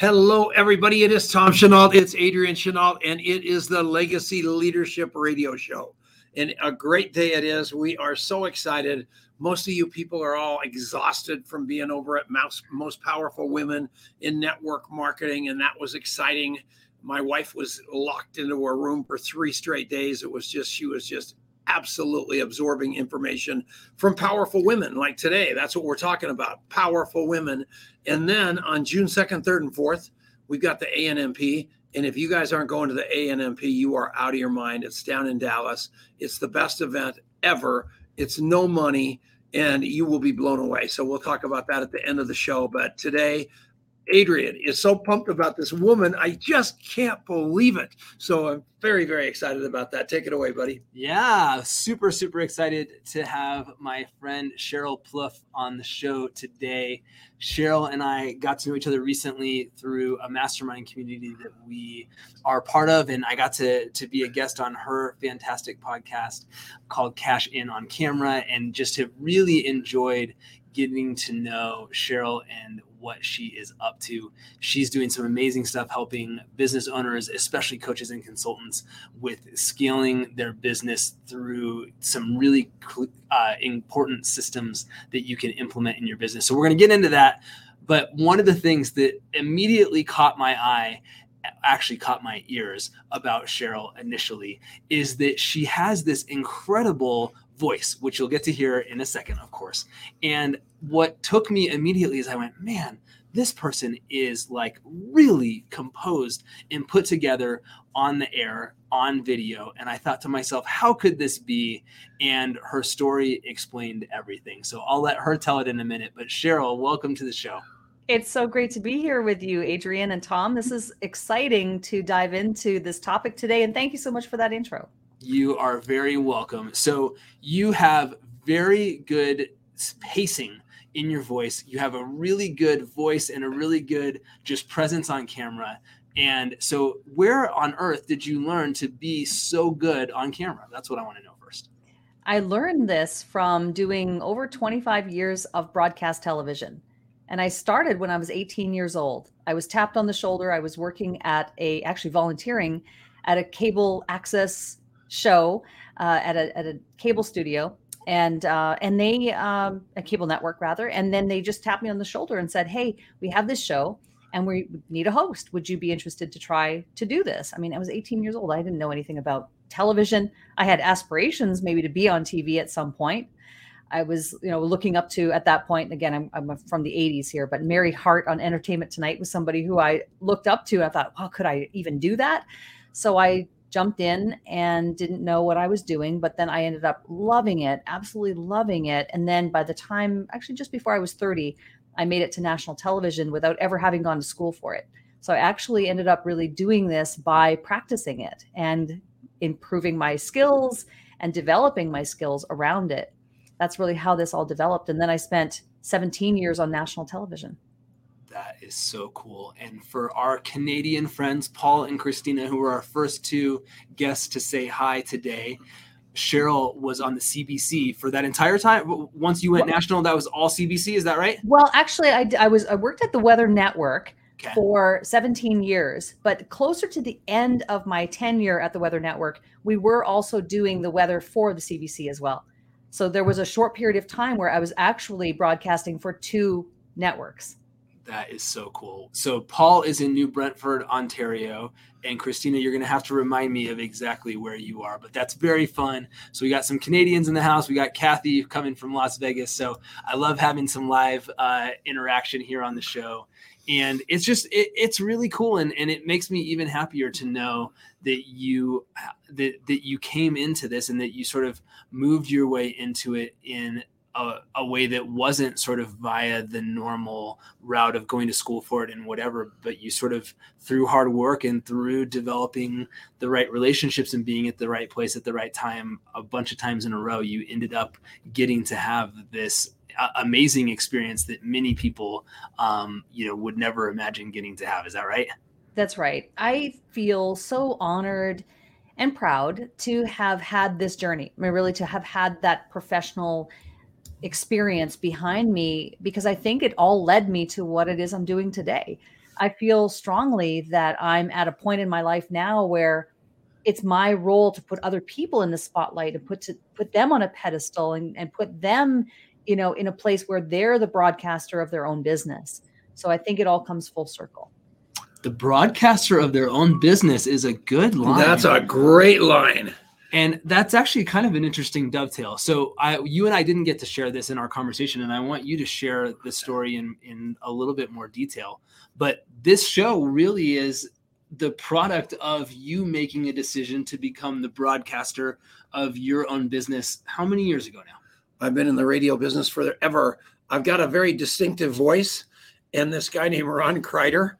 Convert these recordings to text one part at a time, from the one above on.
Hello, everybody. It is Tom Chenault. It's Adrian Chenault, and it is the Legacy Leadership Radio Show. And a great day it is. We are so excited. Most of you people are all exhausted from being over at Most Powerful Women in Network Marketing, and that was exciting. My wife was locked into her room for three straight days. It was just, she was just absolutely absorbing information from powerful women like today. That's what we're talking about powerful women. And then on June 2nd, 3rd, and 4th, we've got the ANMP. And if you guys aren't going to the ANMP, you are out of your mind. It's down in Dallas. It's the best event ever. It's no money and you will be blown away. So we'll talk about that at the end of the show. But today, Adrian is so pumped about this woman. I just can't believe it. So I'm very, very excited about that. Take it away, buddy. Yeah, super, super excited to have my friend Sheryl Plouffe on the show today. Sheryl and I got to know each other recently through a mastermind community that we are part of, and I got to to be a guest on her fantastic podcast called Cash In on Camera, and just have really enjoyed getting to know Sheryl and what she is up to. She's doing some amazing stuff helping business owners, especially coaches and consultants, with scaling their business through some really uh, important systems that you can implement in your business. So, we're going to get into that. But one of the things that immediately caught my eye actually caught my ears about Sheryl initially is that she has this incredible voice, which you'll get to hear in a second, of course. And what took me immediately is I went, man, this person is like really composed and put together on the air on video. And i thought to myself how could this be? And her story explained everything. So i'll let her tell it in a minute. But sheryl welcome to the show. It's so great to be here with you adrian and tom. This is exciting to dive into this topic today. And thank you so much for that intro you are very welcome so you have very good pacing in your voice. You have a really good voice and a really good just presence on camera. And so, where on earth did you learn to be so good on camera? That's what I want to know first. I learned this from doing over 25 years of broadcast television. And I started when I was 18 years old. I was tapped on the shoulder. I was working at a, actually volunteering at a cable access show uh, at, a, at a cable studio and uh, and they um, a cable network rather, and then they just tapped me on the shoulder and said, "Hey, we have this show." And we need a host. Would you be interested to try to do this? I mean, I was 18 years old. I didn't know anything about television. I had aspirations maybe to be on TV at some point. I was, you know, looking up to at that point. Again, I'm, I'm, from the 80s here, but Mary Hart on Entertainment Tonight was somebody who I looked up to. I thought, well, could I even do that? So I jumped in and didn't know what I was doing, but then I ended up loving it, absolutely loving it. And then by the time, actually, just before I was 30, I made it to national television without ever having gone to school for it. So I actually ended up really doing this by practicing it and improving my skills and developing my skills around it. That's really how this all developed. And then I spent 17 years on national television. That is so cool. And for our Canadian friends, Paul and Christina, who were our first two guests to say hi today, Sheryl was on the CBC for that entire time. Once you went national, that was all CBC. Is that right? Well, actually, I, I was I worked at the Weather Network okay. for 17 years, but closer to the end of my tenure at the Weather Network, we were also doing the weather for the CBC as well. So there was a short period of time where I was actually broadcasting for two networks. That is so cool. So Paul is in New Brentford, Ontario, and Christina, you're going to have to remind me of exactly where you are, but that's very fun. So we got some Canadians in the house. We got Kathy coming from Las Vegas. So I love having some live uh, interaction here on the show. And it's just it, it's really cool, and, and it makes me even happier to know that you that that you came into this and that you sort of moved your way into it in a, a, way that wasn't sort of via the normal route of going to school for it and whatever, but you sort of through hard work and through developing the right relationships and being at the right place at the right time a bunch of times in a row, you ended up getting to have this amazing experience that many people, um, you know, would never imagine getting to have. Is that right? That's right. I feel so honored and proud to have had this journey. I mean, really to have had that professional experience behind me because I think it all led me to what it is I'm doing today. I feel strongly that I'm at a point in my life now where it's my role to put other people in the spotlight and put to put them on a pedestal and, and put them, you know, in a place where they're the broadcaster of their own business. So I think it all comes full circle. The broadcaster of their own business is a good line. That's a great line. And that's actually kind of an interesting dovetail. So I you and I didn't get to share this in our conversation, and I want you to share the story in, in a little bit more detail. But this show really is the product of you making a decision to become the broadcaster of your own business. How many years ago now? I've been in the radio business forever. I've got a very distinctive voice, and this guy named Ron Kreider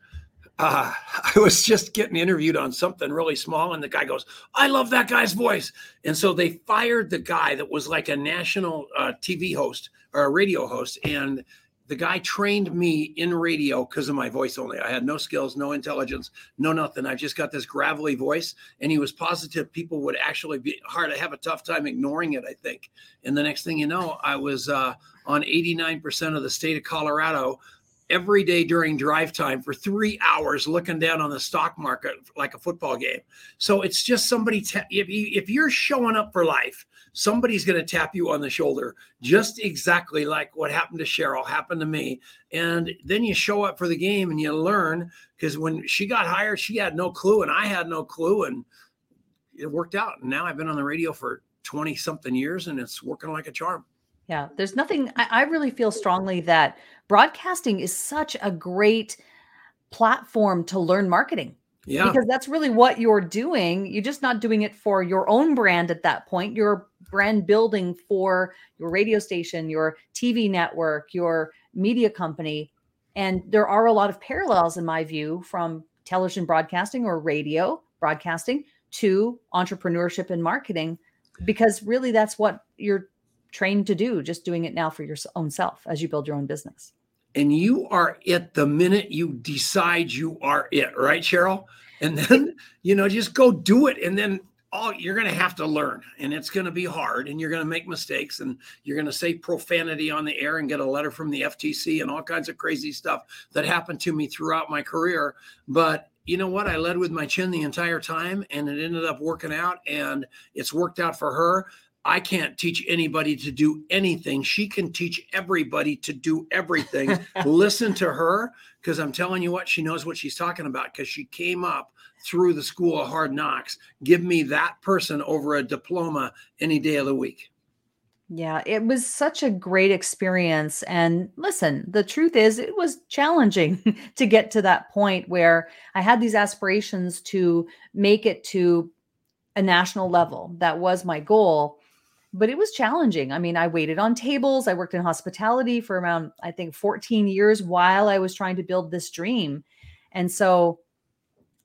uh, I was just getting interviewed on something really small, and the guy goes, "I love that guy's voice," and so they fired the guy that was like a national uh, TV host or a radio host, and the guy trained me in radio because of my voice only. I had no skills, no intelligence, no nothing. I just got this gravelly voice, and he was positive people would actually be hard to have a tough time ignoring it. I think, and the next thing you know, I was uh, on 89% of the state of Colorado every day during drive time for three hours looking down on the stock market like a football game. So it's just somebody, ta- if, if you're showing up for life, somebody's going to tap you on the shoulder, just exactly like what happened to Sheryl happened to me. And then you show up for the game and you learn because when she got hired, she had no clue and I had no clue. And it worked out. And now I've been on the radio for 20 something years and it's working like a charm. Yeah, there's nothing, I, I really feel strongly that broadcasting is such a great platform to learn marketing. Yeah. Because that's really what you're doing. You're just not doing it for your own brand at that point. You're brand building for your radio station, your TV network, your media company. And there are a lot of parallels, in my view, from television broadcasting or radio broadcasting to entrepreneurship and marketing, because really that's what you're trained to do, just doing it now for your own self as you build your own business. And you are it the minute you decide you are it, right, Sheryl? And then, you know, just go do it. And then all you're going to have to learn and it's going to be hard and you're going to make mistakes and you're going to say profanity on the air and get a letter from the FTC and all kinds of crazy stuff that happened to me throughout my career. But you know what? I led with my chin the entire time and it ended up working out and it's worked out for her. I can't teach anybody to do anything. She can teach everybody to do everything. Listen to her because I'm telling you what, she knows what she's talking about because she came up through the school of hard knocks. Give me that person over a diploma any day of the week. Yeah, it was such a great experience. And listen, the truth is, it was challenging to get to that point where I had these aspirations to make it to a national level. That was my goal but it was challenging. I mean, I waited on tables. I worked in hospitality for around, I think, 14 years while I was trying to build this dream. And so,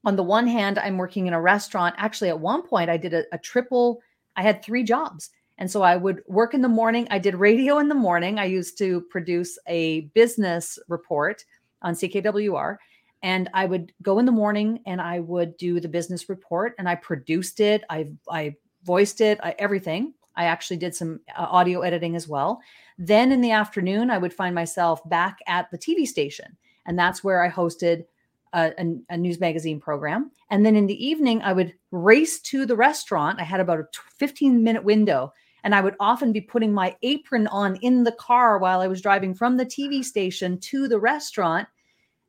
on the one hand, I'm working in a restaurant. Actually, at one point, I did a, a triple, I had three jobs. And so I would work in the morning. I did radio in the morning. I used to produce a business report on CKWR. And I would go in the morning and I would do the business report and I produced it. I, I voiced it, I, everything. I actually did some uh, audio editing as well. Then in the afternoon, I would find myself back at the TV station. And that's where I hosted a, a, a, news magazine program. And then in the evening, I would race to the restaurant. I had about a 15 minute window. And I would often be putting my apron on in the car while I was driving from the TV station to the restaurant.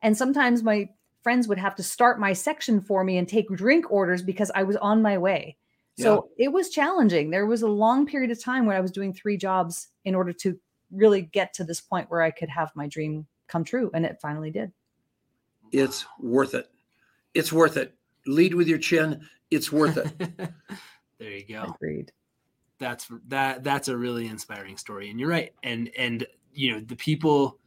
And sometimes my friends would have to start my section for me and take drink orders because I was on my way. So yeah. it was challenging. There was a long period of time where I was doing three jobs in order to really get to this point where I could have my dream come true. And it finally did. It's worth it. It's worth it. Lead with your chin. It's worth it. there you go. Agreed. That's that that's a really inspiring story. And you're right. And and you know, the people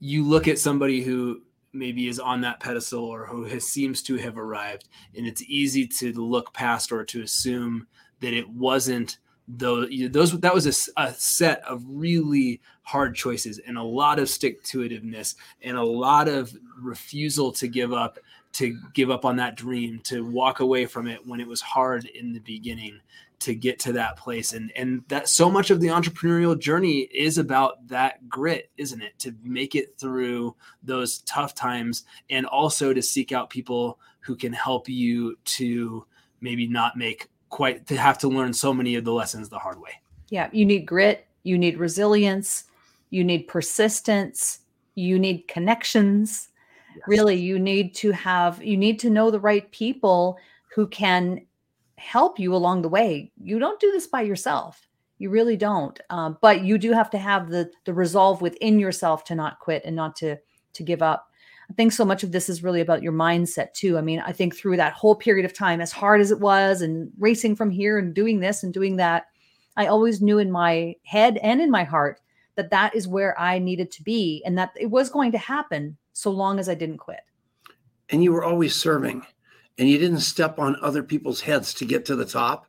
you look at somebody who maybe is on that pedestal or who has, seems to have arrived. And it's easy to look past or to assume that it wasn't those those that was a, a, set of really hard choices and a lot of stick to itiveness and a lot of refusal to give up to give up on that dream to walk away from it when it was hard in the beginning to get to that place and and that so much of the entrepreneurial journey is about that grit isn't it to make it through those tough times and also to seek out people who can help you to maybe not make quite to have to learn so many of the lessons the hard way. Yeah, you need grit, you need resilience, you need persistence, you need connections. Yes. Really, you need to have you need to know the right people who can help you along the way. You don't do this by yourself. You really don't. Um, but you do have to have the the resolve within yourself to not quit and not to to give up. I think so much of this is really about your mindset too. I mean, I think through that whole period of time, as hard as it was, and racing from here and doing this and doing that, I always knew in my head and in my heart that that is where I needed to be and that it was going to happen so long as I didn't quit. And you were always serving and you didn't step on other people's heads to get to the top.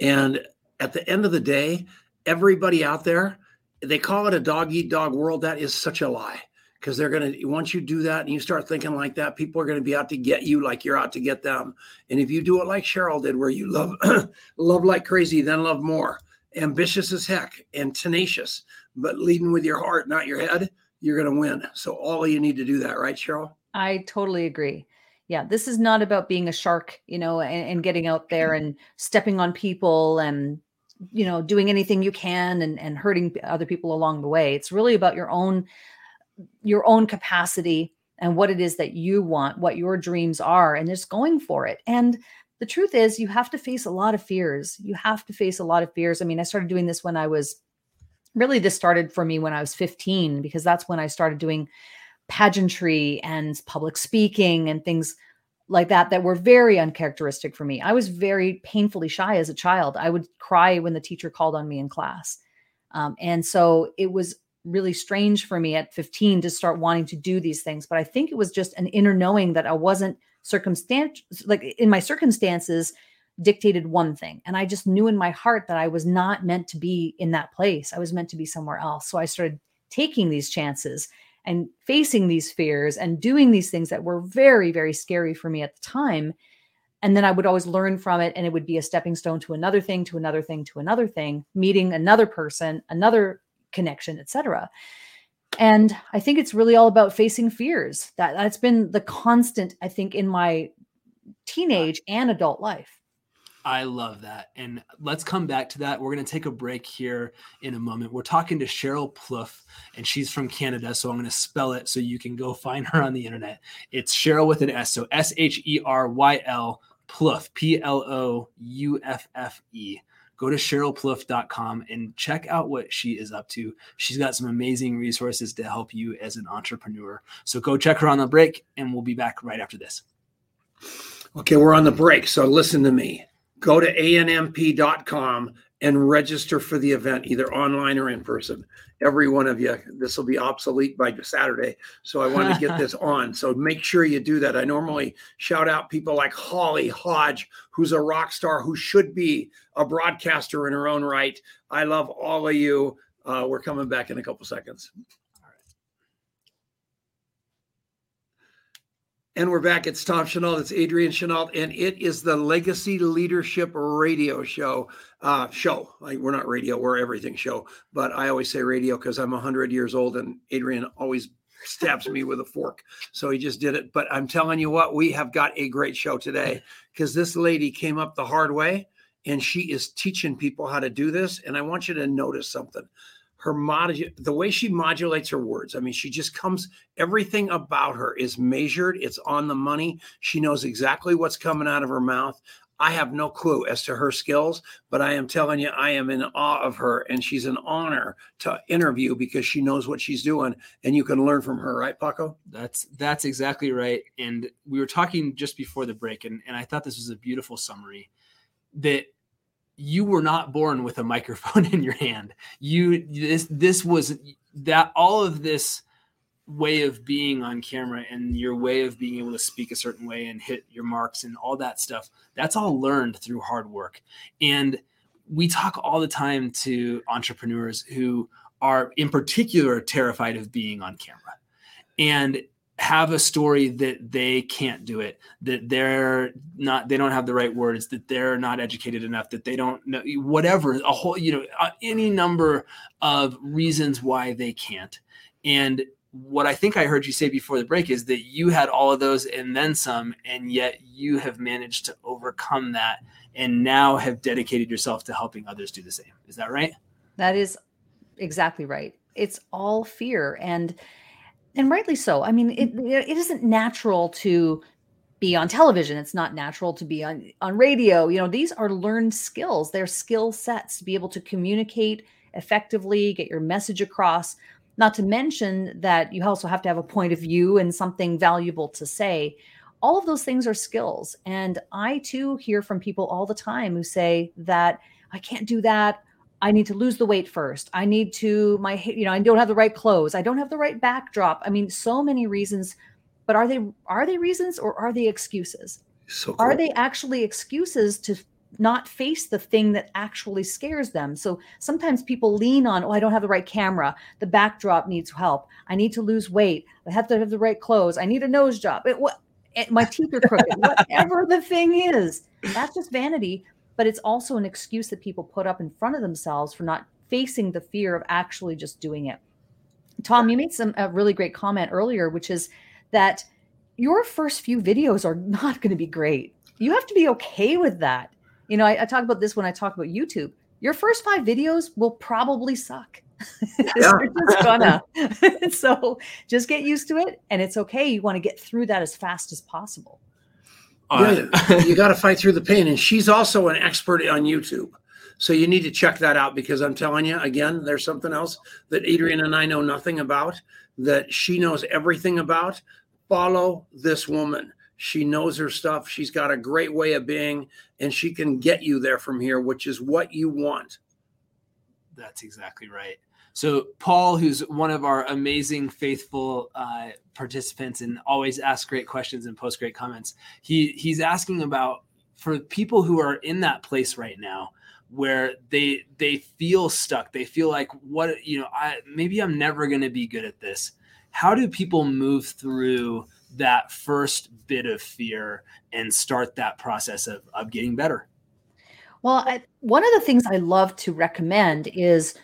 And at the end of the day, everybody out there, they call it a dog eat dog world. That is such a lie because they're going to once you do that and you start thinking like that people are going to be out to get you like you're out to get them. And if you do it like sheryl did where you love love like crazy then love more. Ambitious as heck and tenacious but leading with your heart not your head you're going to win. So all you need to do that right sheryl? I totally agree yeah this is not about being a shark you know and, and getting out there mm-hmm. and stepping on people and you know doing anything you can and, and hurting other people along the way it's really about your own your own capacity and what it is that you want, what your dreams are, and just going for it. And the truth is, you have to face a lot of fears. You have to face a lot of fears. I mean, I started doing this when I was really, this started for me when I was 15, because that's when I started doing pageantry and public speaking and things like that that were very uncharacteristic for me. I was very painfully shy as a child. I would cry when the teacher called on me in class. Um, and so it was really strange for me at 15 to start wanting to do these things. But I think it was just an inner knowing that I wasn't circumstance like in my circumstances dictated one thing. And I just knew in my heart that I was not meant to be in that place. I was meant to be somewhere else. So I started taking these chances and facing these fears and doing these things that were very, very scary for me at the time. And then I would always learn from it, and it would be a stepping stone to another thing, to another thing, to another thing, meeting another person, another connection, etc. And I think it's really all about facing fears. That that's been the constant, I think, in my teenage and adult life. I love that. And let's come back to that. We're going to take a break here in a moment. We're talking to Sheryl Plouffe, and she's from Canada. So I'm going to spell it so you can go find her on the internet. It's Sheryl with an S. So S H E R Y L Plouffe, P L O U F F E go to sherylplouffe.com and check out what she is up to. She's got some amazing resources to help you as an entrepreneur. So go check her on the break, and we'll be back right after this. Okay, we're on the break. So listen to me. Go to anmp.com and register for the event, either online or in person. Every one of you, this will be obsolete by Saturday. So I want to get this on. So make sure you do that. I normally shout out people like Holly Hodge, who's a rock star who should be a broadcaster in her own right. I love all of you. Uh, we're coming back in a couple seconds. And we're back. It's Tom Chenault. It's Adrian Chenault, and it is the Legacy Leadership Radio Show. Uh, show. Like, we're not radio. We're everything show. But I always say radio because I'm 100 years old, and Adrian always stabs me with a fork. So he just did it. But I'm telling you what, we have got a great show today because this lady came up the hard way, and she is teaching people how to do this. And I want you to notice something her mod the way she modulates her words. I mean she just comes everything about her is measured it's on the money. She knows exactly what's coming out of her mouth. I have no clue as to her skills but i am telling you i am in awe of her and she's an honor to interview because she knows what she's doing and you can learn from her right paco? That's that's exactly right and we were talking just before the break and, and i thought this was a beautiful summary that you were not born with a microphone in your hand. You this this was that all of this way of being on camera and your way of being able to speak a certain way and hit your marks and all that stuff that's all learned through hard work and we talk all the time to entrepreneurs who are in particular terrified of being on camera and have a story that they can't do it that they're not they don't have the right words that they're not educated enough that they don't know whatever a whole you know uh, any number of reasons why they can't. And what i think i heard you say before the break is that you had all of those and then some and yet you have managed to overcome that and now have dedicated yourself to helping others do the same. Is that right? That is exactly right. It's all fear. And and rightly so. I mean, it mm. it isn't natural to be on television. It's not natural to be on on radio. You know, these are learned skills. They're skill sets to be able to communicate effectively, get your message across. Not to mention that you also have to have a point of view and something valuable to say. All of those things are skills. And I too hear from people all the time who say that I can't do that I need to lose the weight first. I need to my you know, I don't have the right clothes. I don't have the right backdrop. I mean, so many reasons, but are they are they reasons or are they excuses? So cool. Are they actually excuses to not face the thing that actually scares them? So sometimes people lean on, oh, I don't have the right camera. The backdrop needs help. I need to lose weight. I have to have the right clothes. I need a nose job. It, what, it, my teeth are crooked. Whatever the thing is, that's just vanity but it's also an excuse that people put up in front of themselves for not facing the fear of actually just doing it. Tom, you made some a really great comment earlier, which is that your first few videos are not going to be great. You have to be okay with that. You know, I, I, talk about this when I talk about YouTube. Your first five videos will probably suck. Yeah. just gonna. so just get used to it, and it's okay. You want to get through that as fast as possible yeah, you got to fight through the pain. And she's also an expert on YouTube. So you need to check that out because I'm telling you, again, there's something else that Adrian and I know nothing about that she knows everything about. Follow this woman. She knows her stuff. She's got a great way of being, and she can get you there from here, which is what you want. That's exactly right. So Paul, who's one of our amazing, faithful uh, participants and always asks great questions and posts great comments, he he's asking about for people who are in that place right now where they they feel stuck, they feel like what you know, I maybe I'm never going to be good at this. How do people move through that first bit of fear and start that process of of getting better? Well, I, one of the things I love to recommend is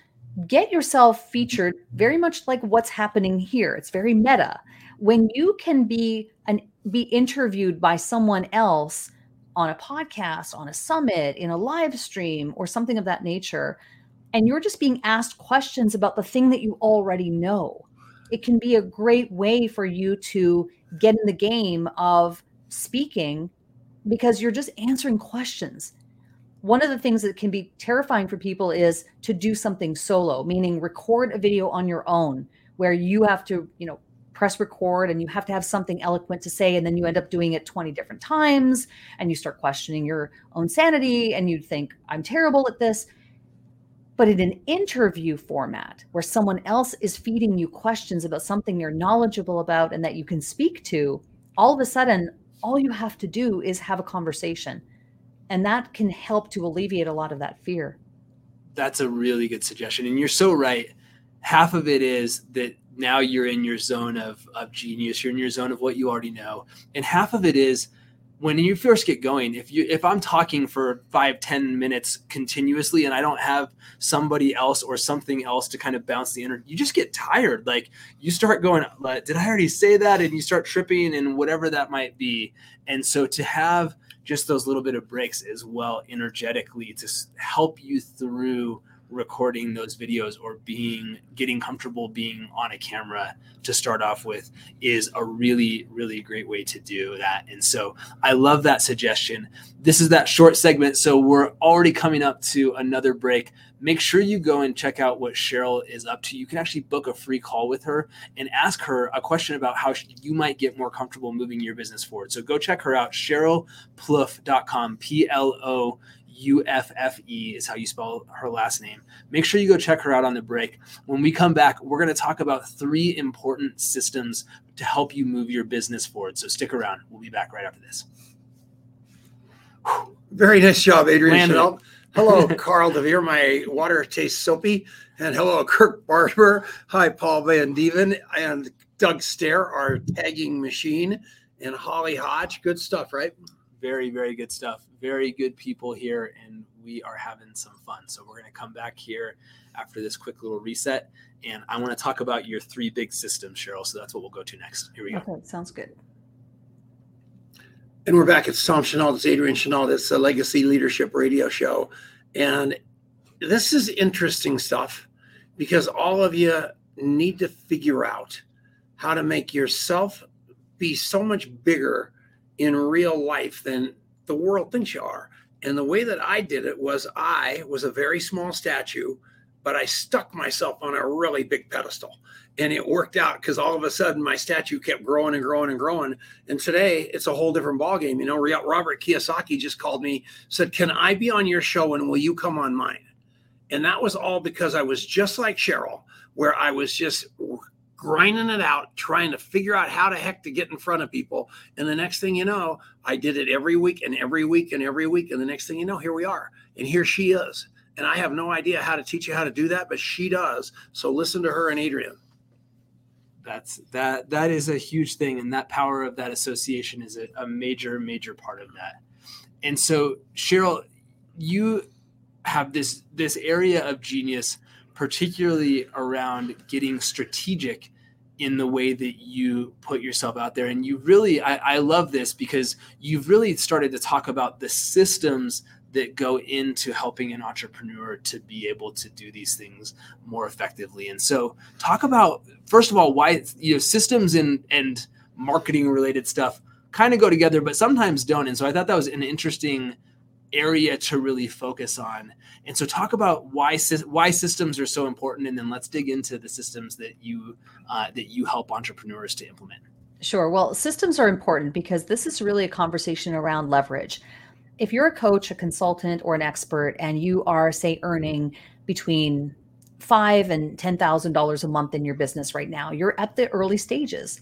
get yourself featured very much like what's happening here. It's very meta. When you can be an be interviewed by someone else on a podcast, on a summit, in a live stream or something of that nature, and you're just being asked questions about the thing that you already know. It can be a great way for you to get in the game of speaking because you're just answering questions one of the things that can be terrifying for people is to do something solo, meaning record a video on your own where you have to, you know, press record and you have to have something eloquent to say and then you end up doing it 20 different times and you start questioning your own sanity and you think I'm terrible at this. But in an interview format where someone else is feeding you questions about something you're knowledgeable about and that you can speak to, all of a sudden all you have to do is have a conversation and that can help to alleviate a lot of that fear. That's a really good suggestion. And you're so right. Half of it is that now you're in your zone of, of genius. You're in your zone of what you already know. And half of it is when you first get going if you if i'm talking for five ten minutes continuously and i don't have somebody else or something else to kind of bounce the energy you just get tired. Like you start going did i already say that? And you start tripping and whatever that might be. And so to have just those little bit of breaks as well energetically to help you through recording those videos or being getting comfortable being on a camera to start off with is a really really great way to do that and so i love that suggestion this is that short segment so we're already coming up to another break make sure you go and check out what Sheryl is up to. You can actually book a free call with her and ask her a question about how you might get more comfortable moving your business forward. So go check her out, sherylplouffe.com P L O U F F E is how you spell her last name. Make sure you go check her out on the break. When we come back, we're going to talk about three important systems to help you move your business forward. So stick around. We'll be back right after this. Very nice job, Adrian. Hello, Carl DeVere. My water tastes soapy. And hello, Kirk Barber. Hi, Paul Van Deven and Doug Stair, our tagging machine, and Holly Hodge. Good stuff, right? Very, very good stuff. Very good people here, and we are having some fun. So we're going to come back here after this quick little reset, and I want to talk about your three big systems, Sheryl. So that's what we'll go to next. Here we go. Okay, sounds good. And we're back. It's Tom Chenault. It's Adrian Chenault. It's the Legacy Leadership Radio Show. And this is interesting stuff because all of you need to figure out how to make yourself be so much bigger in real life than the world thinks you are. And the way that I did it was I was a very small statue, but I stuck myself on a really big pedestal and it worked out because all of a sudden my statue kept growing and growing and growing. And today it's a whole different ballgame. You know, Robert Kiyosaki just called me, said, "Can I be on your show and will you come on mine?" And that was all because I was just like Sheryl, where I was just grinding it out, trying to figure out how the heck to get in front of people. And the next thing you know, I did it every week and every week and every week. And the next thing you know, here we are. And here she is. And I have no idea how to teach you how to do that, but she does. So listen to her and Adrian that's that that is a huge thing and that power of that association is a, a major major part of that and so sheryl you have this this area of genius particularly around getting strategic in the way that you put yourself out there and you really I, I love this because you've really started to talk about the systems that go into helping an entrepreneur to be able to do these things more effectively. And so, talk about first of all why you know systems and and marketing related stuff kind of go together, but sometimes don't. And so, I thought that was an interesting area to really focus on. And so, talk about why why systems are so important, and then let's dig into the systems that you uh, that you help entrepreneurs to implement. Sure. Well, systems are important because this is really a conversation around leverage if you're a coach, a consultant, or an expert, and you are, say, earning between five and ten thousand dollars a month in your business right now, you're at the early stages.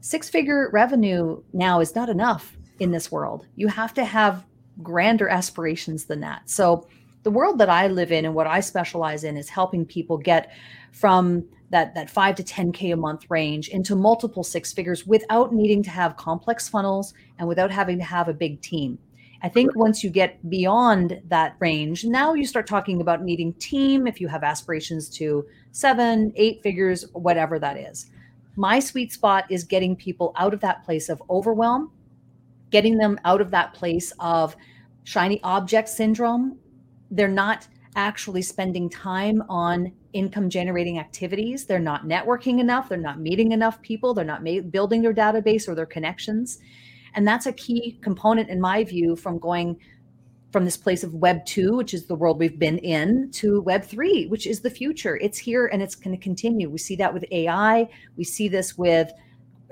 Six-figure revenue now is not enough in this world. You have to have grander aspirations than that. So, the world that I live in and what I specialize in is helping people get from that that 5 to 10k a month range into multiple six figures without needing to have complex funnels and without having to have a big team. I think once you get beyond that range, now you start talking about needing team if you have aspirations to seven, eight figures, whatever that is. My sweet spot is getting people out of that place of overwhelm, getting them out of that place of shiny object syndrome. They're not actually spending time on income generating activities. They're not networking enough. They're not meeting enough people. They're not ma- building their database or their connections. And that's a key component, in my view, from going from this place of Web 2, which is the world we've been in, to Web 3, which is the future. It's here and it's going to continue. We see that with AI, we see this with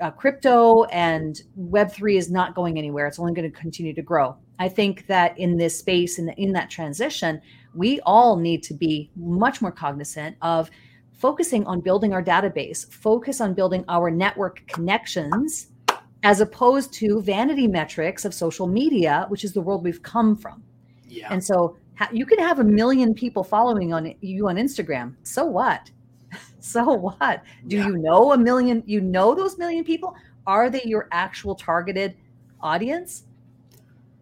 uh, crypto, and Web 3 is not going anywhere. It's only going to continue to grow. I think that in this space and in, in that transition, we all need to be much more cognizant of focusing on building our database, focus on building our network connections as opposed to vanity metrics of social media, which is the world we've come from. Yeah. And so you can have a million people following on you on Instagram. So what? So what? Do yeah. you know a million? You know those million people? Are they your actual targeted audience?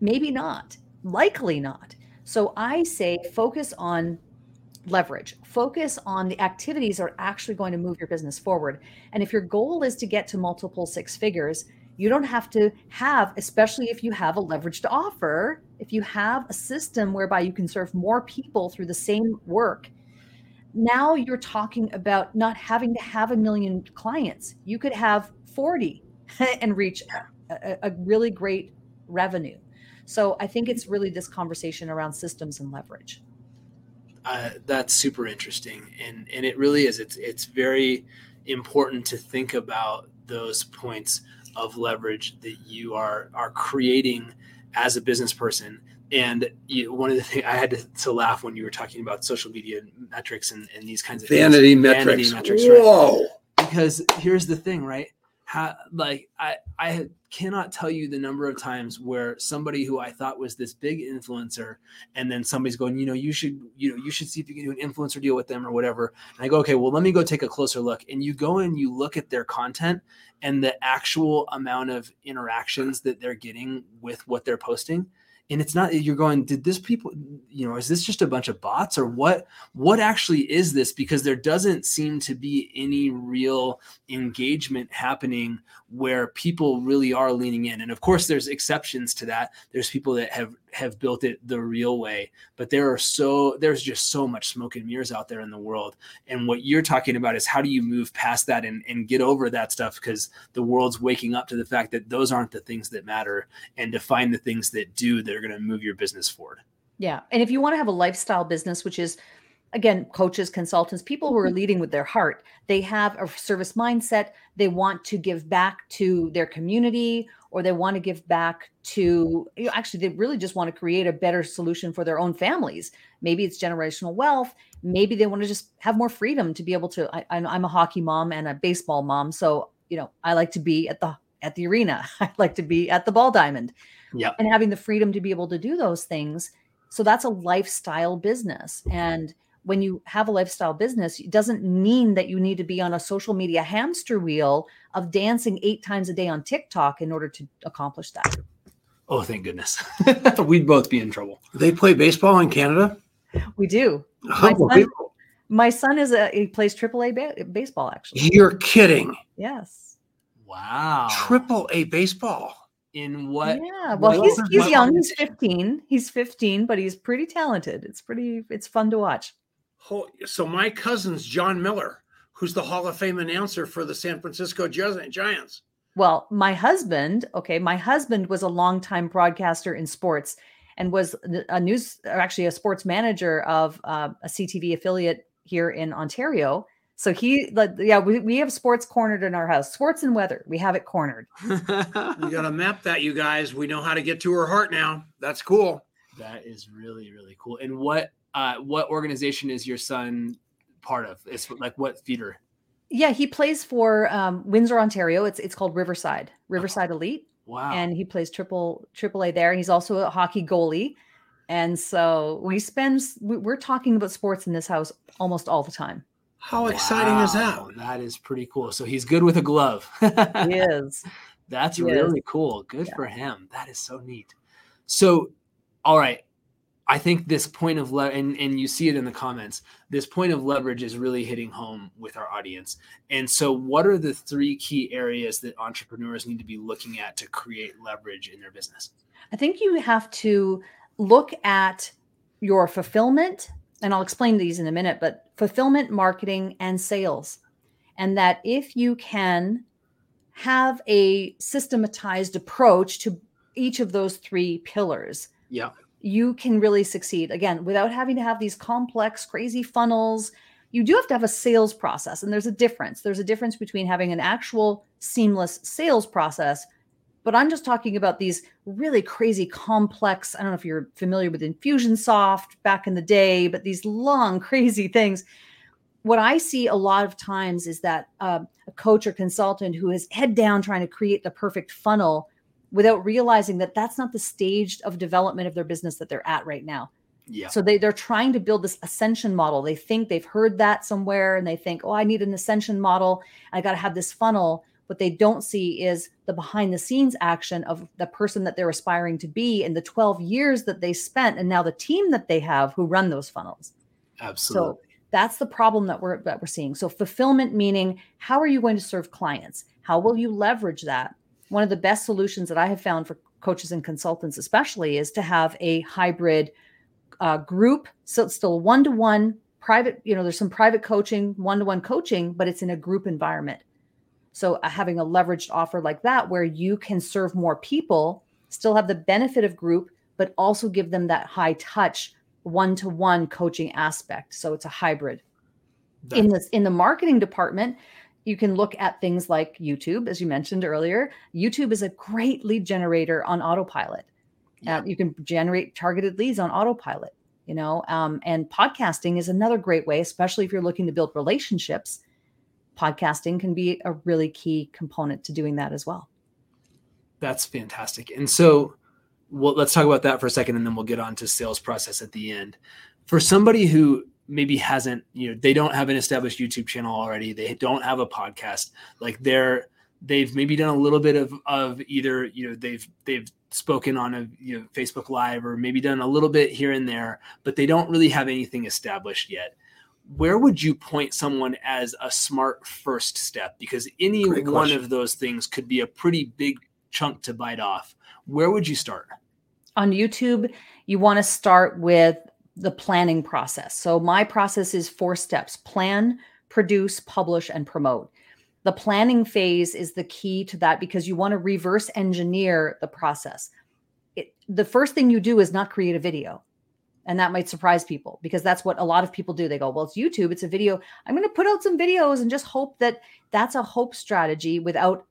Maybe not. Likely not. So I say focus on leverage. Focus on the activities that are actually going to move your business forward. And if your goal is to get to multiple six figures, you don't have to have, especially if you have a leveraged offer, if you have a system whereby you can serve more people through the same work. Now you're talking about not having to have a million clients. You could have 40 and reach a, a really great revenue. So I think it's really this conversation around systems and leverage. Uh, that's super interesting, and and it really is. It's it's very important to think about those points of leverage that you are are creating as a business person. And you, one of the things I had to, to, laugh when you were talking about social media metrics and, and these kinds of vanity things. metrics. Vanity metrics, Whoa! Right? Because here's the thing, right? ha- like I I cannot tell you the number of times where somebody who I thought was this big influencer, and then somebody's going, you know, you should you know you should see if you can do an influencer deal with them or whatever. And I go, okay, well let me go take a closer look. And you go and you look at their content and the actual amount of interactions that they're getting with what they're posting and it's not you're going did this people you know is this just a bunch of bots or what what actually is this? Because there doesn't seem to be any real engagement happening where people really are leaning in. And of course there's exceptions to that. There's people that have have built it the real way but there are so there's just so much smoke and mirrors out there in the world. And what you're talking about is how do you move past that and, and get over that stuff? Because the world's waking up to the fact that those aren't the things that matter and to find the things that do that are going to move your business forward yeah and if you want to have a lifestyle business which is again coaches consultants people who are mm-hmm. leading with their heart they have a service mindset they want to give back to their community or they want to give back to you know, actually they really just want to create a better solution for their own families. Maybe it's generational wealth maybe they want to just have more freedom to be able to I, i'm a hockey mom and a baseball mom so you know i like to be at the at the arena i like to be at the ball diamond. Yeah and having the freedom to be able to do those things so that's a lifestyle business and when you have a lifestyle business, it doesn't mean that you need to be on a social media hamster wheel of dancing eight times a day on TikTok in order to accomplish that. Oh, thank goodness. We'd both be in trouble. They play baseball in Canada? We do. Oh, my son, my son is a he plays AAA ba- baseball actually. You're kidding. Yes. Wow. Triple A baseball. In what? Yeah. Well, what- he's he's young. He's 15. He's 15, but he's pretty talented. It's pretty it's fun to watch. So my cousin's John Miller, who's the Hall of Fame announcer for the San Francisco Giants. Well, my husband, okay, my husband was a longtime broadcaster in sports and was a news, or actually a sports manager of uh, a CTV affiliate here in Ontario. So he, like, yeah, we, we have sports cornered in our house, sports and weather. We have it cornered. You got to map that, you guys. We know how to get to her heart now. That's cool. that is really really cool. And what uh what organization is your son part of? It's like what feeder? Yeah, he plays for um, Windsor, Ontario. It's it's called Riverside, Riverside Elite. Wow. and he plays triple triple A there. He's also a hockey goalie, and so we spend we're talking about sports in this house almost all the time. How exciting is that? That is pretty cool. So he's good with a glove. He is. That's He is. really cool. Good Yeah. for him. That is so neat. So, all right. I think this point of le- and and you see it in the comments. This point of leverage is really hitting home with our audience. And so, what are the three key areas that entrepreneurs need to be looking at to create leverage in their business? I think you have to look at your fulfillment, and I'll explain these in a minute, but fulfillment, marketing, and sales. And that if you can have a systematized approach to each of those three pillars, Yeah. you can really succeed. Again, without having to have these complex, crazy funnels. You do have to have a sales process, and there's a difference. There's a difference between having an actual seamless sales process but I'm just talking about these really crazy complex. I don't know if you're familiar with Infusionsoft back in the day, but these long, crazy things. What I see a lot of times is that uh, a coach or consultant who is head down trying to create the perfect funnel without realizing that that's not the stage of development of their business that they're at right now. Yeah. So they, they're trying to build this ascension model. They think they've heard that somewhere and they think, oh, I need an ascension model. I got to have this funnel. What they don't see is the behind the scenes action of the person that they're aspiring to be and the 12 years that they spent and now the team that they have who run those funnels. Absolutely. So that's the problem that we're that we're seeing. So fulfillment meaning how are you going to serve clients? How will you leverage that? One of the best solutions that I have found for coaches and consultants especially is to have a hybrid uh, group so it's still one to one private you know there's some private coaching one to one coaching but it's in a group environment so uh, having a leveraged offer like that where you can serve more people still have the benefit of group but also give them that high touch one to one coaching aspect. So it's a hybrid. In this in the marketing department you can look at things like youtube as you mentioned earlier. Youtube is a great lead generator on autopilot. Yeah. uh, you can generate targeted leads on autopilot you know um, and podcasting is another great way especially if you're looking to build relationships podcasting can be a really key component to doing that as well. That's fantastic. And so, well, let's talk about that for a second, and then we'll get on to sales process at the end. For somebody who maybe hasn't, you know, they don't have an established YouTube channel already, they don't have a podcast, like they're they've maybe done a little bit of of either you know they've they've spoken on a you know Facebook Live or maybe done a little bit here and there, but they don't really have anything established yet. Where would you point someone as a smart first step? Because any one of those things could be a pretty big chunk to bite off. Where would you start? On YouTube, you want to start with the planning process. So my process is four steps: plan, produce, publish, and promote the planning phase is the key to that because you want to reverse engineer the process. It, the first thing you do is not create a video. And that might surprise people because that's what a lot of people do. They go, Well, it's YouTube, it's a video. I'm going to put out some videos and just hope that that's a hope strategy without,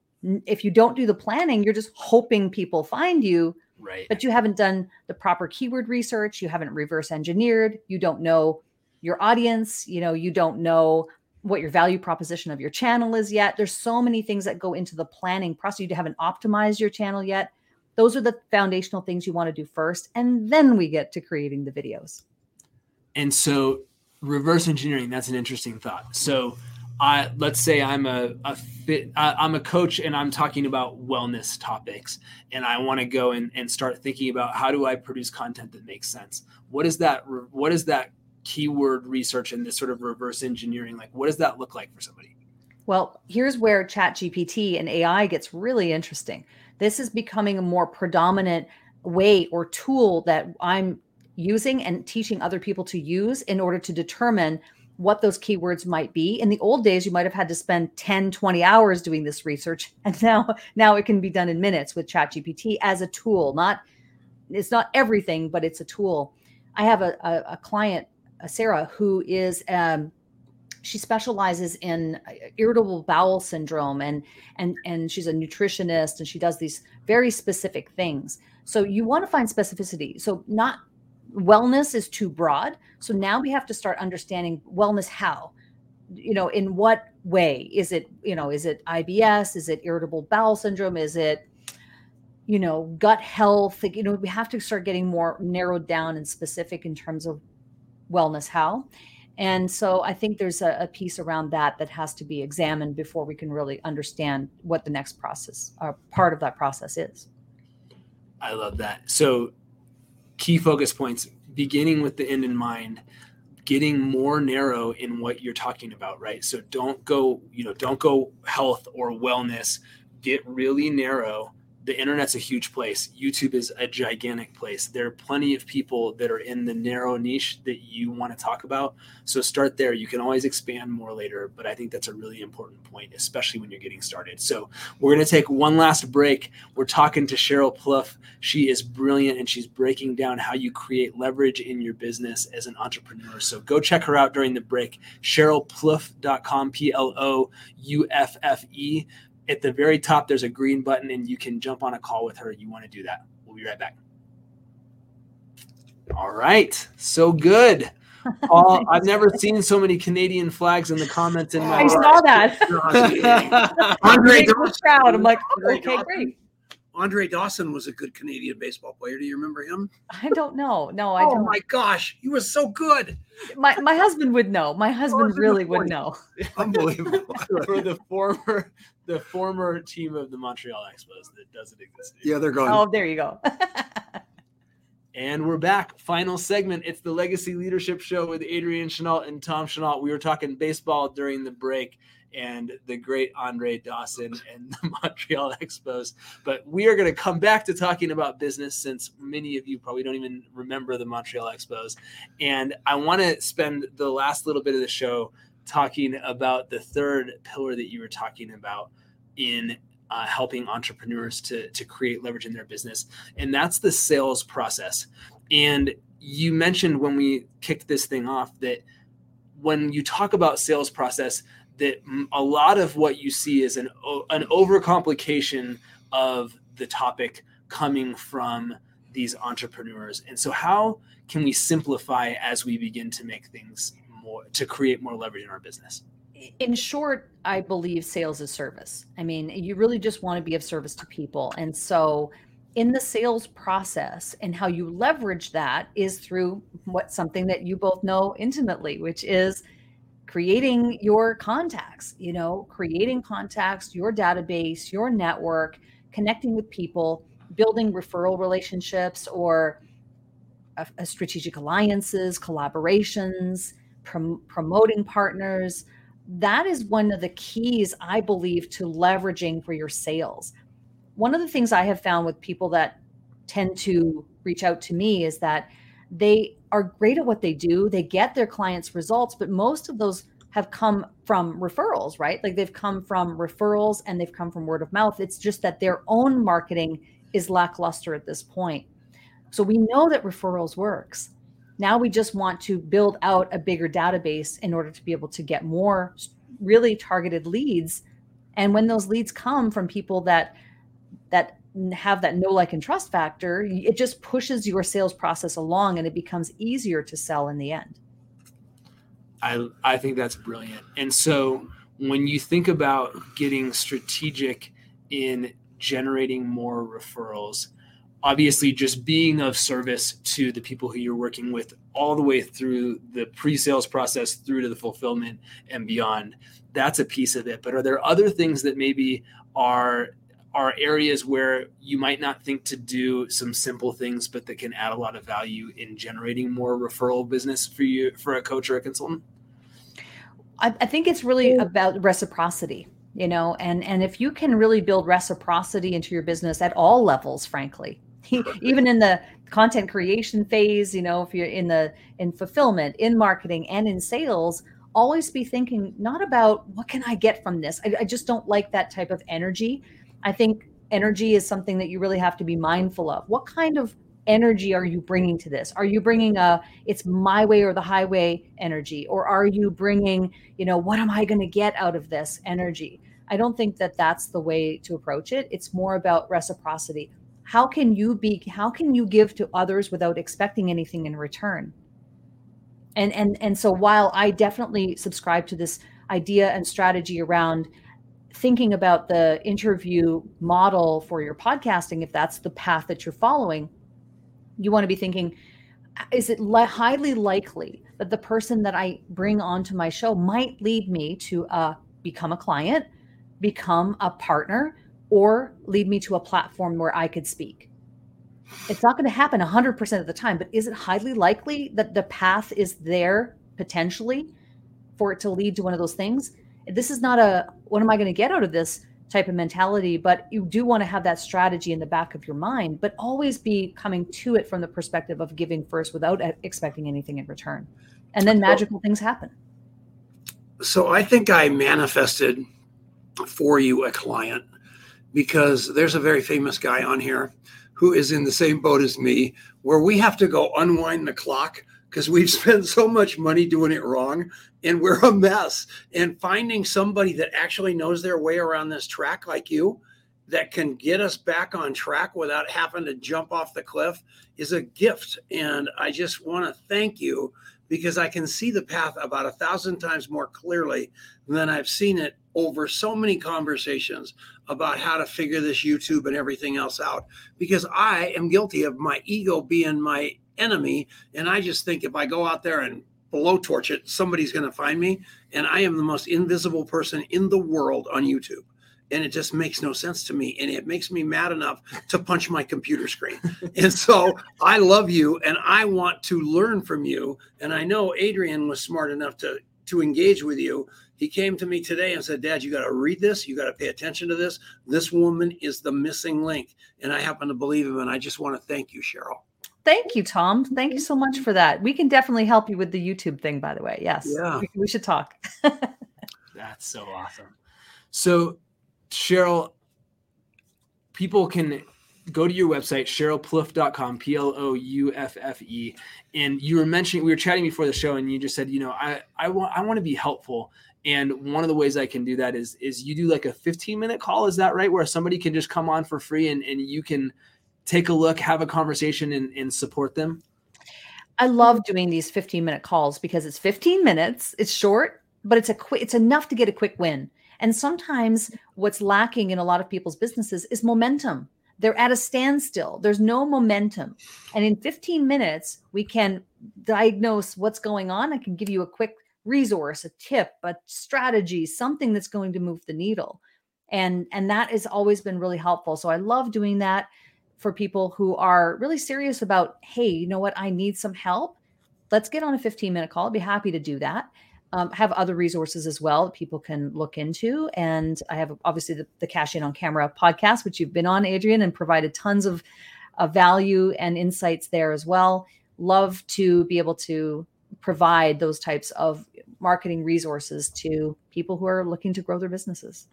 if you don't do the planning, you're just hoping people find you. Right. But you haven't done the proper keyword research. You haven't reverse engineered. You don't know your audience. You know, you don't know what your value proposition of your channel is yet. There's so many things that go into the planning process. You haven't optimized your channel yet. Those are the foundational things you want to do first. And then we get to creating the videos. And so reverse engineering, that's an interesting thought. So I let's say I'm a, a fit I'm a coach and I'm talking about wellness topics and I want to go and, and start thinking about how do I produce content that makes sense? What is that what is that keyword research and this sort of reverse engineering like what does that look like for somebody well here's where chat gpt and ai gets really interesting this is becoming a more predominant way or tool that i'm using and teaching other people to use in order to determine what those keywords might be. In the old days you might have had to spend 10 20 hours doing this research and now now it can be done in minutes with chat gpt as a tool. Not it's not everything but it's a tool. I have a, a, a client uh, Sarah, who is um, she specializes in uh, irritable bowel syndrome and and and she's a nutritionist and she does these very specific things. So you want to find specificity. So not wellness is too broad. So now we have to start understanding wellness how you know in what way is it you know is it ibs is it irritable bowel syndrome is it you know gut health you know we have to start getting more narrowed down and specific in terms of wellness how. And so I think there's a, a, piece around that that has to be examined before we can really understand what the next process or uh, part of that process is. I love that. So key focus points beginning with the end in mind getting more narrow in what you're talking about right so don't go you know don't go health or wellness get really narrow the internet's a huge place. YouTube is a gigantic place. There are plenty of people that are in the narrow niche that you want to talk about. So start there. You can always expand more later, but I think that's a really important point, especially when you're getting started. So we're going to take one last break. We're talking to Sheryl Plouffe. She is brilliant and she's breaking down how you create leverage in your business as an entrepreneur. So go check her out during the break. SherylPlouffe.com, P L O U F F E at the very top, there's a green button, and you can jump on a call with her. You want to do that. We'll be right back. All right. So good. Paul, I've never seen so many Canadian flags in the comments in my I saw that. Andre crowd. I'm like, oh, okay, great. Andre Dawson was a good Canadian baseball player. Do you remember him? I don't know. No, I oh don't. my gosh, he was so good. My my husband would know. My husband really would know. Unbelievable. For the former the former team of the Montreal Expos that doesn't exist. Anymore. Yeah, they're gone. Oh, there you go. and we're back. Final segment. It's the Legacy Leadership Show with Adrian Chenault and Tom Chenault. We were talking baseball during the break and the great Andre Dawson and the Montreal Expos. But we are going to come back to talking about business since many of you probably don't even remember the Montreal Expos. And I want to spend the last little bit of the show talking about the third pillar that you were talking about in uh, helping entrepreneurs to, to create leverage in their business, and that's the sales process. And you mentioned when we kicked this thing off that when you talk about sales process, that a lot of what you see is an an overcomplication of the topic coming from these entrepreneurs. And so, how can we simplify as we begin to make things more to create more leverage in our business? in short, I believe sales is service. I mean, you really just want to be of service to people. And so in the sales process and how you leverage that is through what something that you both know intimately, which is creating your contacts, you know, creating contacts, your database, your network, connecting with people, building referral relationships or a, a strategic alliances, collaborations, prom- promoting partners. That is one of the keys, I believe, to leveraging for your sales. One of the things I have found with people that tend to reach out to me is that they are great at what they do. They get their clients results, but most of those have come from referrals, right? Like they've come from referrals and they've come from word of mouth. It's just that their own marketing is lackluster at this point. So we know that referrals works. Now we just want to build out a bigger database in order to be able to get more really targeted leads. And when those leads come from people that that have that know like and trust factor, it just pushes your sales process along and it becomes easier to sell in the end. I I think that's brilliant. And so when you think about getting strategic in generating more referrals, obviously just being of service to the people who you're working with all the way through the pre-sales process through to the fulfillment and beyond. That's a piece of it. But are there other things that maybe are are areas where you might not think to do some simple things but that can add a lot of value in generating more referral business for you for a coach or a consultant? I, I think it's really mm. about reciprocity you know and and if you can really build reciprocity into your business at all levels frankly even in the content creation phase you know if you're in the in fulfillment in marketing and in sales always be thinking not about what can i get from this? I, I just don't like that type of energy. I think energy is something that you really have to be mindful of. What kind of energy are you bringing to this? Are you bringing a it's my way or the highway energy? Or are you bringing you know what am i going to get out of this energy? I don't think that that's the way to approach it. It's more about reciprocity how can you be how can you give to others without expecting anything in return? And and and so while i definitely subscribe to this idea and strategy around thinking about the interview model for your podcasting if that's the path that you're following you want to be thinking is it li- highly likely that the person that i bring onto my show might lead me to uh, become a client become a partner or lead me to a platform where I could speak. It's not going to happen 100% of the time, but is it highly likely that the path is there potentially for it to lead to one of those things? This is not a what am I going to get out of this type of mentality, but you do want to have that strategy in the back of your mind, but always be coming to it from the perspective of giving first without expecting anything in return. And then magical things happen. So I think I manifested for you a client because there's a very famous guy on here who is in the same boat as me, where we have to go unwind the clock because we've spent so much money doing it wrong and we're a mess. And finding somebody that actually knows their way around this track like you that can get us back on track without having to jump off the cliff is a gift. And I just want to thank you because I can see the path about a thousand times more clearly than I've seen it over so many conversations about how to figure this YouTube and everything else out because I am guilty of my ego being my enemy. And I just think if I go out there and blowtorch it, somebody's going to find me. And I am the most invisible person in the world on YouTube. And it just makes no sense to me. And it makes me mad enough to punch my computer screen. and so I love you and I want to learn from you. And I know Adrian was smart enough to to engage with you he came to me today and said, Dad, you got to read this. You got to pay attention to this. This woman is the missing link. And I happen to believe him. And I just want to thank you, Sheryl. Thank you, Tom. Thank you so much for that. We can definitely help you with the YouTube thing, by the way. Yes. Yeah. We, we should talk. That's so awesome. So, Sheryl, people can go to your website, sherylplouffe.com, P L O U F F E. And you were mentioning, we were chatting before the show, and you just said, you know, I, I want, I want to be helpful. And one of the ways I can do that is, is you do like a 15 minute call. Is that right? Where somebody can just come on for free and, and you can take a look, have a conversation and, and support them. I love doing these 15 minute calls because it's 15 minutes. It's short, but it's a quick it's enough to get a quick win and sometimes what's lacking in a lot of people's businesses is momentum. They're at a standstill. There's no momentum. And in 15 minutes we can diagnose what's going on. I can give you a quick resource a tip a strategy something that's going to move the needle. And and that has always been really helpful. So i love doing that for people who are really serious about hey you know what? I need some help. Let's get on a 15 minute call. I'd be happy to do that. Um, have other resources as well that people can look into. And I have obviously the, the Cash In on Camera podcast, which you've been on, Adrian, and provided tons of, of value and insights there as well. Love to be able to provide those types of marketing resources to people who are looking to grow their businesses.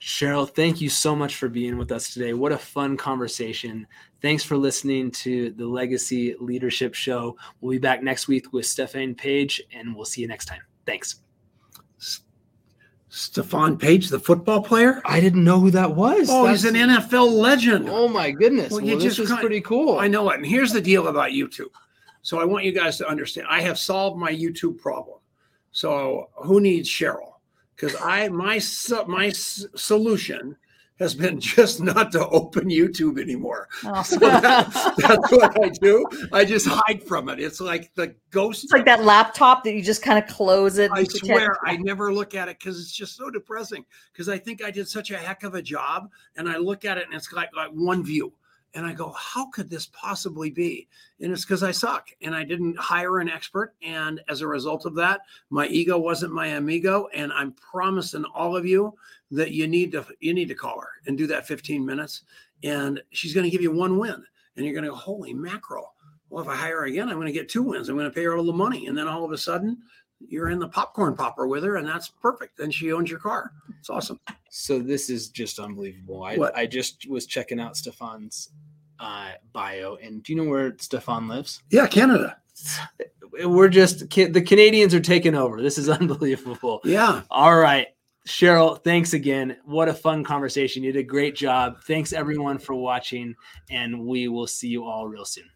Sheryl, thank you so much for being with us today. What a fun conversation. Thanks for listening to the Legacy Leadership Show. We'll be back next week with Stefan Page, and we'll see you next time. Thanks. Stefan Page, the football player? I didn't know who that was. Oh, That's... he's an NFL legend. Oh my goodness. Well, well this just is kind... pretty cool. I know it. And here's the deal about YouTube. So I want you guys to understand. I have solved my YouTube problem. So who needs Sheryl? because I my my solution has been just not to open YouTube anymore. Oh. So that, that's what I do. I just hide from it. It's like the ghost. It's like that laptop that you just kind of close it. I swear, I never look at it because it's just so depressing. Because I think I did such a heck of a job, and I look at it and it's like like one view. And I go, how could this possibly be? And it's because I suck and I didn't hire an expert. And as a result of that, my ego wasn't my amigo. And I'm promising all of you that you need to you need to call her and do that 15 minutes. And she's going to give you one win. And you're going to go, holy mackerel. Well, if I hire her again, I'm going to get two wins. I'm going to pay her all the money. And then all of a sudden, you're in the popcorn popper with her, and that's perfect. Then she owns your car. It's awesome. So this is just unbelievable. I, I just was checking out Stefan's uh, bio, and do you know where Stefan lives? Yeah, Canada. We're just the Canadians are taking over. This is unbelievable. Yeah. All right. Sheryl, thanks again. What a fun conversation. You did a great job. Thanks everyone for watching, and we will see you all real soon.